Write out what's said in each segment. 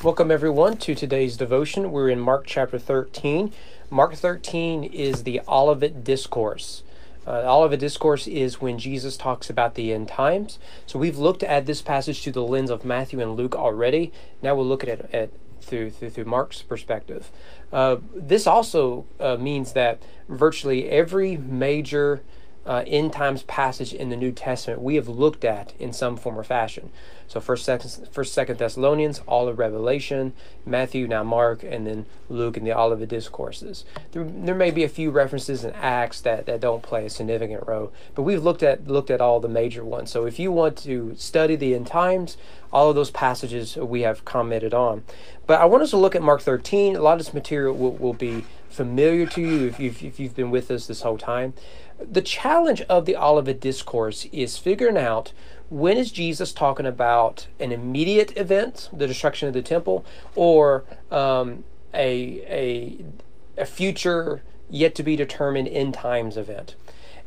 Welcome, everyone, to today's devotion. We're in Mark chapter 13. Mark 13 is the Olivet Discourse. Uh, Olivet Discourse is when Jesus talks about the end times. So we've looked at this passage through the lens of Matthew and Luke already. Now we'll look at it at, through, through, through Mark's perspective. Uh, this also uh, means that virtually every major uh, end times passage in the New Testament we have looked at in some form or fashion. So first, second, first, second Thessalonians, all of Revelation, Matthew, now Mark, and then Luke and the Olivet Discourses. There, there may be a few references in Acts that, that don't play a significant role, but we've looked at looked at all the major ones. So if you want to study the end times, all of those passages we have commented on. But I want us to look at Mark 13. A lot of this material will, will be familiar to you if you've, if you've been with us this whole time. The challenge of the Olivet Discourse is figuring out when is Jesus talking about an immediate event, the destruction of the temple, or um, a, a, a future yet to be determined end times event?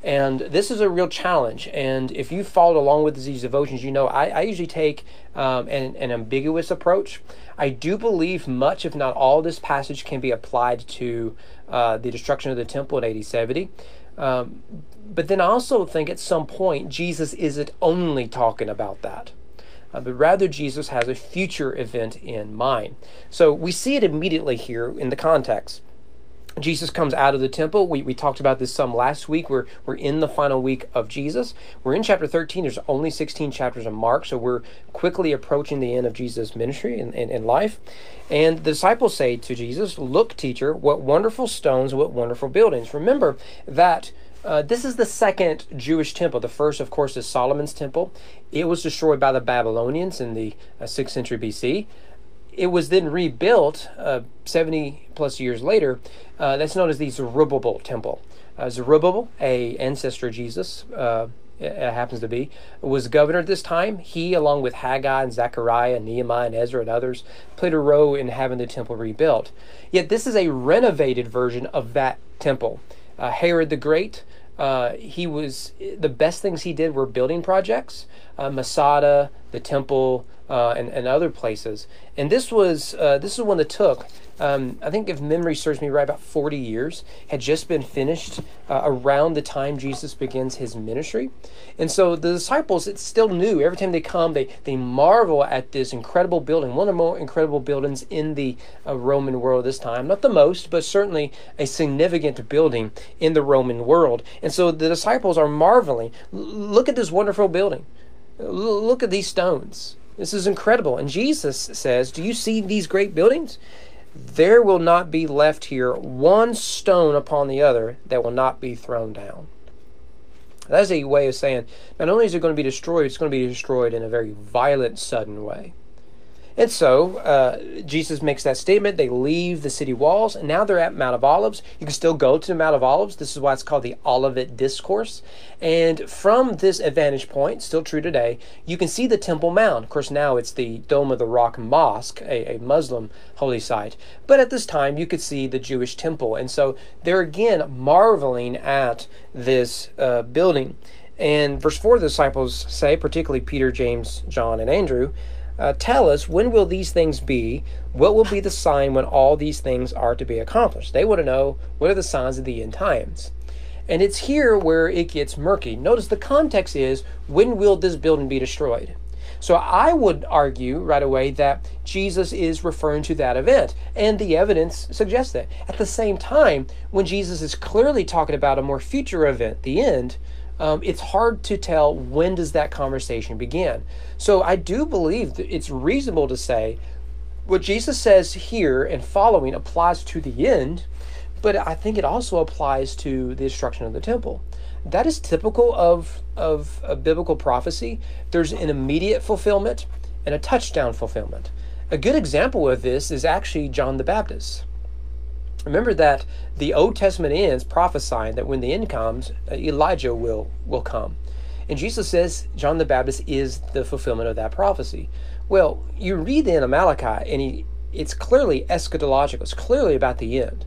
And this is a real challenge. And if you followed along with these devotions, you know I, I usually take um, an, an, ambiguous approach. I do believe much, if not all, this passage can be applied to uh, the destruction of the temple in AD 70. Um, but then I also think at some point Jesus isn't only talking about that. Uh, but rather Jesus has a future event in mind. So we see it immediately here in the context. Jesus comes out of the temple. We, we talked about this some last week. We're, we're in the final week of Jesus. We're in chapter 13. There's only 16 chapters of Mark, so we're quickly approaching the end of Jesus' ministry and, and, and life. And the disciples say to Jesus, Look, teacher, what wonderful stones, what wonderful buildings. Remember that uh, this is the second Jewish temple. The first, of course, is Solomon's temple. It was destroyed by the Babylonians in the uh, 6th century BC. It was then rebuilt uh, 70 plus years later. Uh, that's known as the Zerubbabel temple. Uh, Zerubbabel, a ancestor of Jesus, uh, happens to be, was governor at this time. He, along with Haggai and Zechariah, and Nehemiah and Ezra and others, played a role in having the temple rebuilt. Yet this is a renovated version of that temple. Herod the Great uh, he was the best things he did were building projects, uh, Masada, the temple, uh, and, and other places. And this was uh, this is one that took um, I think if memory serves me right, about 40 years had just been finished uh, around the time Jesus begins his ministry. And so the disciples, it's still new. Every time they come, they, they marvel at this incredible building, one of the more incredible buildings in the uh, Roman world this time. Not the most, but certainly a significant building in the Roman world. And so the disciples are marveling. Look at this wonderful building. Look at these stones. This is incredible. And Jesus says, Do you see these great buildings? There will not be left here one stone upon the other that will not be thrown down. That's a way of saying not only is it going to be destroyed, it's going to be destroyed in a very violent, sudden way. And so uh, Jesus makes that statement. They leave the city walls, and now they're at Mount of Olives. You can still go to the Mount of Olives. This is why it's called the Olivet Discourse. And from this vantage point, still true today, you can see the Temple Mount. Of course, now it's the Dome of the Rock Mosque, a, a Muslim holy site. But at this time, you could see the Jewish temple. And so they're again marveling at this uh, building. And verse 4, the disciples say, particularly Peter, James, John, and Andrew, uh, tell us when will these things be? What will be the sign when all these things are to be accomplished? They want to know what are the signs of the end times. And it's here where it gets murky. Notice the context is when will this building be destroyed? So I would argue right away that Jesus is referring to that event, and the evidence suggests that. At the same time, when Jesus is clearly talking about a more future event, the end, um, it's hard to tell when does that conversation begin. So I do believe that it's reasonable to say what Jesus says here and following applies to the end, but I think it also applies to the destruction of the temple. That is typical of, of, of biblical prophecy. There's an immediate fulfillment and a touchdown fulfillment. A good example of this is actually John the Baptist. Remember that the Old Testament ends prophesying that when the end comes, uh, Elijah will will come. And Jesus says John the Baptist is the fulfillment of that prophecy. Well, you read the end of Malachi, and he, it's clearly eschatological. It's clearly about the end.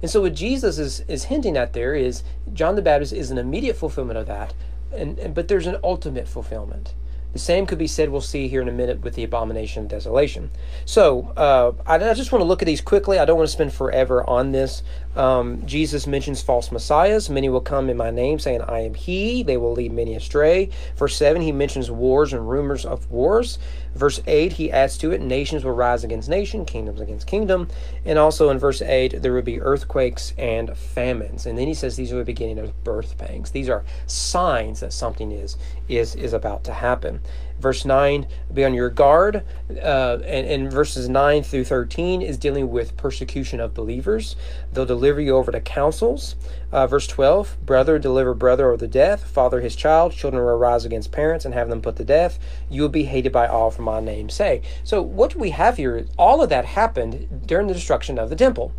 And so what Jesus is, is hinting at there is John the Baptist is an immediate fulfillment of that, and, and but there's an ultimate fulfillment. The same could be said, we'll see here in a minute, with the abomination of desolation. So, uh, I, I, just want to look at these quickly. I don't want to spend forever on this. Um, Jesus mentions false messiahs. Many will come in my name, saying, I am he. They will lead many astray. Verse 7, he mentions wars and rumors of wars. Verse 8, he adds to it, nations will rise against nation, kingdoms against kingdom. And also in verse 8, there will be earthquakes and famines. And then he says these are the beginning of birth pangs. These are signs that something is, is, is about to happen. Verse 9, be on your guard. Uh, and, and verses 9 through 13 is dealing with persecution of believers. They'll deliver you over to councils. Uh, verse 12, brother deliver brother over to death, father his child, children will rise against parents and have them put to death. You will be hated by all for my name's sake. So, what do we have here? All of that happened during the destruction of the temple.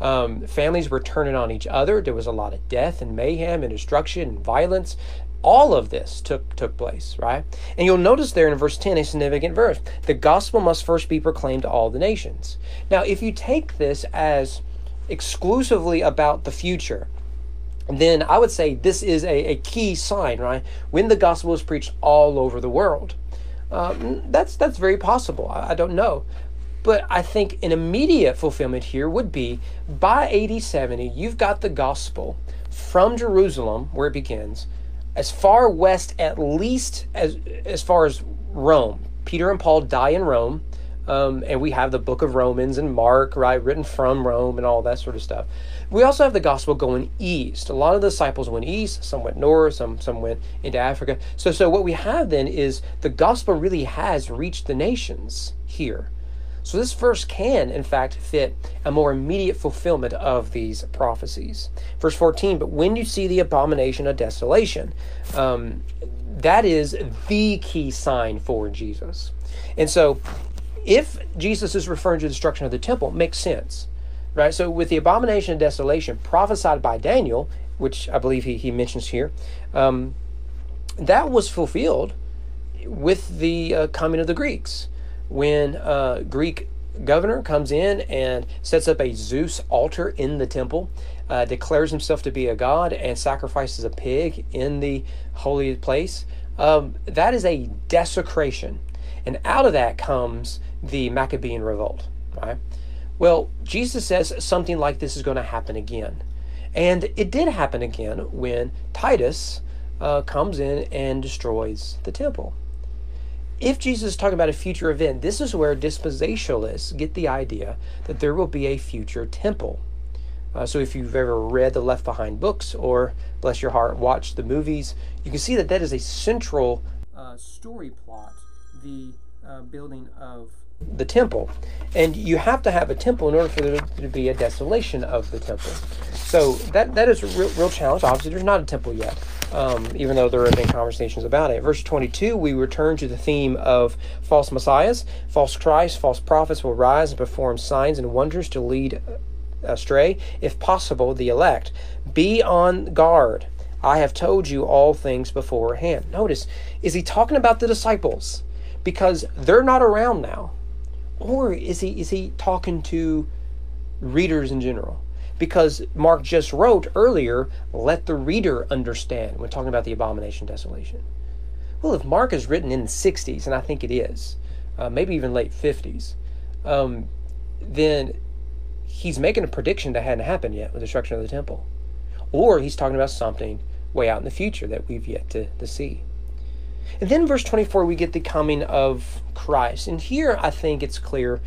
Um, families were turning on each other. There was a lot of death and mayhem and destruction and violence all of this took took place right? And you'll notice there in verse 10 a significant verse. The gospel must first be proclaimed to all the nations. Now if you take this as exclusively about the future then i would say this is a, a key sign right? When the gospel is preached all over the world. Um, that's that's very possible. I, I don't know. But I think an immediate fulfillment here would be by AD 70, you've got the gospel from Jerusalem, where it begins, as far west at least as as far as Rome. Peter and Paul die in Rome, um, and we have the book of Romans and Mark, right, written from Rome and all that sort of stuff. We also have the gospel going east. A lot of the disciples went east, some went north, some some went into Africa. So so what we have then is the gospel really has reached the nations here. So this verse can, in fact, fit a more immediate fulfillment of these prophecies. Verse 14, but when you see the abomination of desolation, um, that is the key sign for Jesus. And so if Jesus is referring to the destruction of the temple, makes sense. Right? So with the abomination of desolation prophesied by Daniel, which I believe he, he mentions here, um, that was fulfilled with the uh, coming of the Greeks when a Greek governor comes in and sets up a Zeus altar in the temple, uh, declares himself to be a god, and sacrifices a pig in the holy place. Um, that is a desecration. And out of that comes the Maccabean revolt. Right? Well, Jesus says something like this is going to happen again. And it did happen again when Titus uh, comes in and destroys the temple if Jesus is talking about a future event, this is where dispensationalists get the idea that there will be a future temple. Uh, so if you've ever read the Left Behind books or, bless your heart, watched the movies, you can see that that is a central uh, story plot, the uh, building of the temple. And you have to have a temple in order for there to be a desolation of the temple. So that, that is a real, real challenge. Obviously, there's not a temple yet um, even though there have been conversations about it. Verse 22, we return to the theme of false messiahs. False Christs, false prophets will rise and perform signs and wonders to lead astray, if possible, the elect. Be on guard. I have told you all things beforehand. Notice, is he talking about the disciples? Because they're not around now. Or is he is he talking to readers in general? because Mark just wrote earlier, let the reader understand when talking about the abomination desolation. Well, if Mark is written in the 60s, and I think it is, uh, maybe even late 50s, um, then he's making a prediction that hadn't happened yet with the destruction of the temple. Or he's talking about something way out in the future that we've yet to, to see. And then verse 24, we get the coming of Christ. And here I think it's clear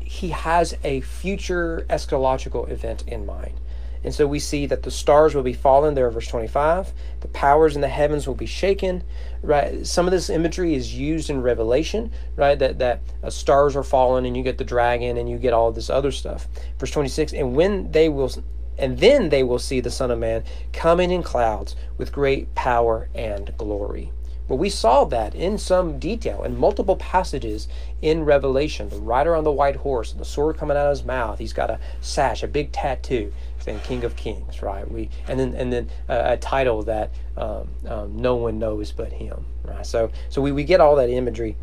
he has a future eschatological event in mind. And so we see that the stars will be fallen there, verse 25. The powers in the heavens will be shaken. Right. Some of this imagery is used in Revelation, right? That that uh, stars are fallen, and you get the dragon, and you get all this other stuff. Verse 26. And when they will, and then they will see the Son of Man coming in clouds with great power and glory. But we saw that in some detail in multiple passages in Revelation. The rider on the white horse, the sword coming out of his mouth. He's got a sash, a big tattoo, saying "King of Kings." Right? We and then and then uh, a title that um, um, no one knows but him. Right? So so we, we get all that imagery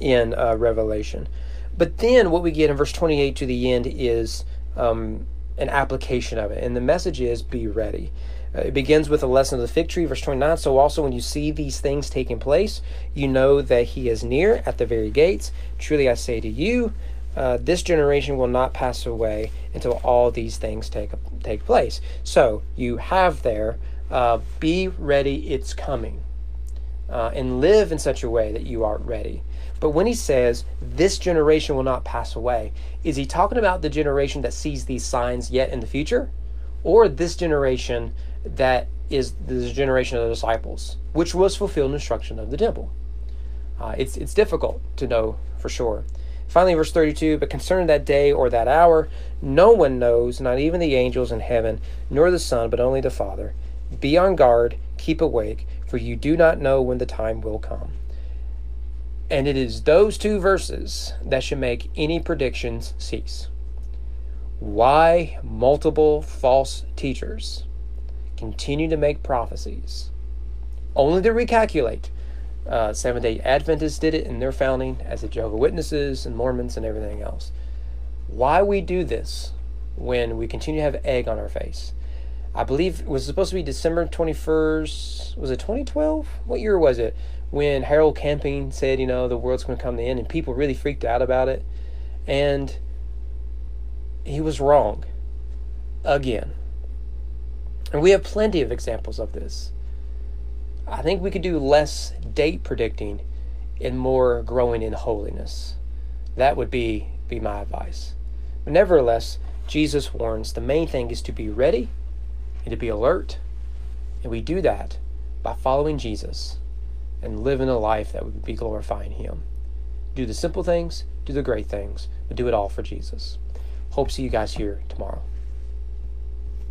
in uh, Revelation. But then what we get in verse 28 to the end is um, an application of it. And the message is be ready. Uh, it begins with a lesson of the fig tree, verse 29. So also, when you see these things taking place, you know that he is near at the very gates. Truly, I say to you, uh, this generation will not pass away until all these things take take place. So you have there, uh, be ready, it's coming, uh, and live in such a way that you are ready. But when he says this generation will not pass away, is he talking about the generation that sees these signs yet in the future, or this generation that is the generation of the disciples, which was fulfilled in instruction of the temple? Uh, it's it's difficult to know for sure. Finally, verse 32 But concerning that day or that hour, no one knows, not even the angels in heaven, nor the Son, but only the Father. Be on guard, keep awake, for you do not know when the time will come. And it is those two verses that should make any predictions cease. Why multiple false teachers continue to make prophecies, only to recalculate uh, Seventh day Adventists did it in their founding, as the Jehovah Witnesses and Mormons and everything else. Why we do this when we continue to have egg on our face? I believe it was supposed to be December 21st. Was it 2012? What year was it? When Harold Camping said, you know, the world's going to come to the end, and people really freaked out about it. And he was wrong. Again. And we have plenty of examples of this. I think we could do less date predicting and more growing in holiness. That would be, be my advice. But nevertheless, Jesus warns the main thing is to be ready and to be alert. And we do that by following Jesus and living a life that would be glorifying Him. Do the simple things, do the great things, but do it all for Jesus. Hope to see you guys here tomorrow.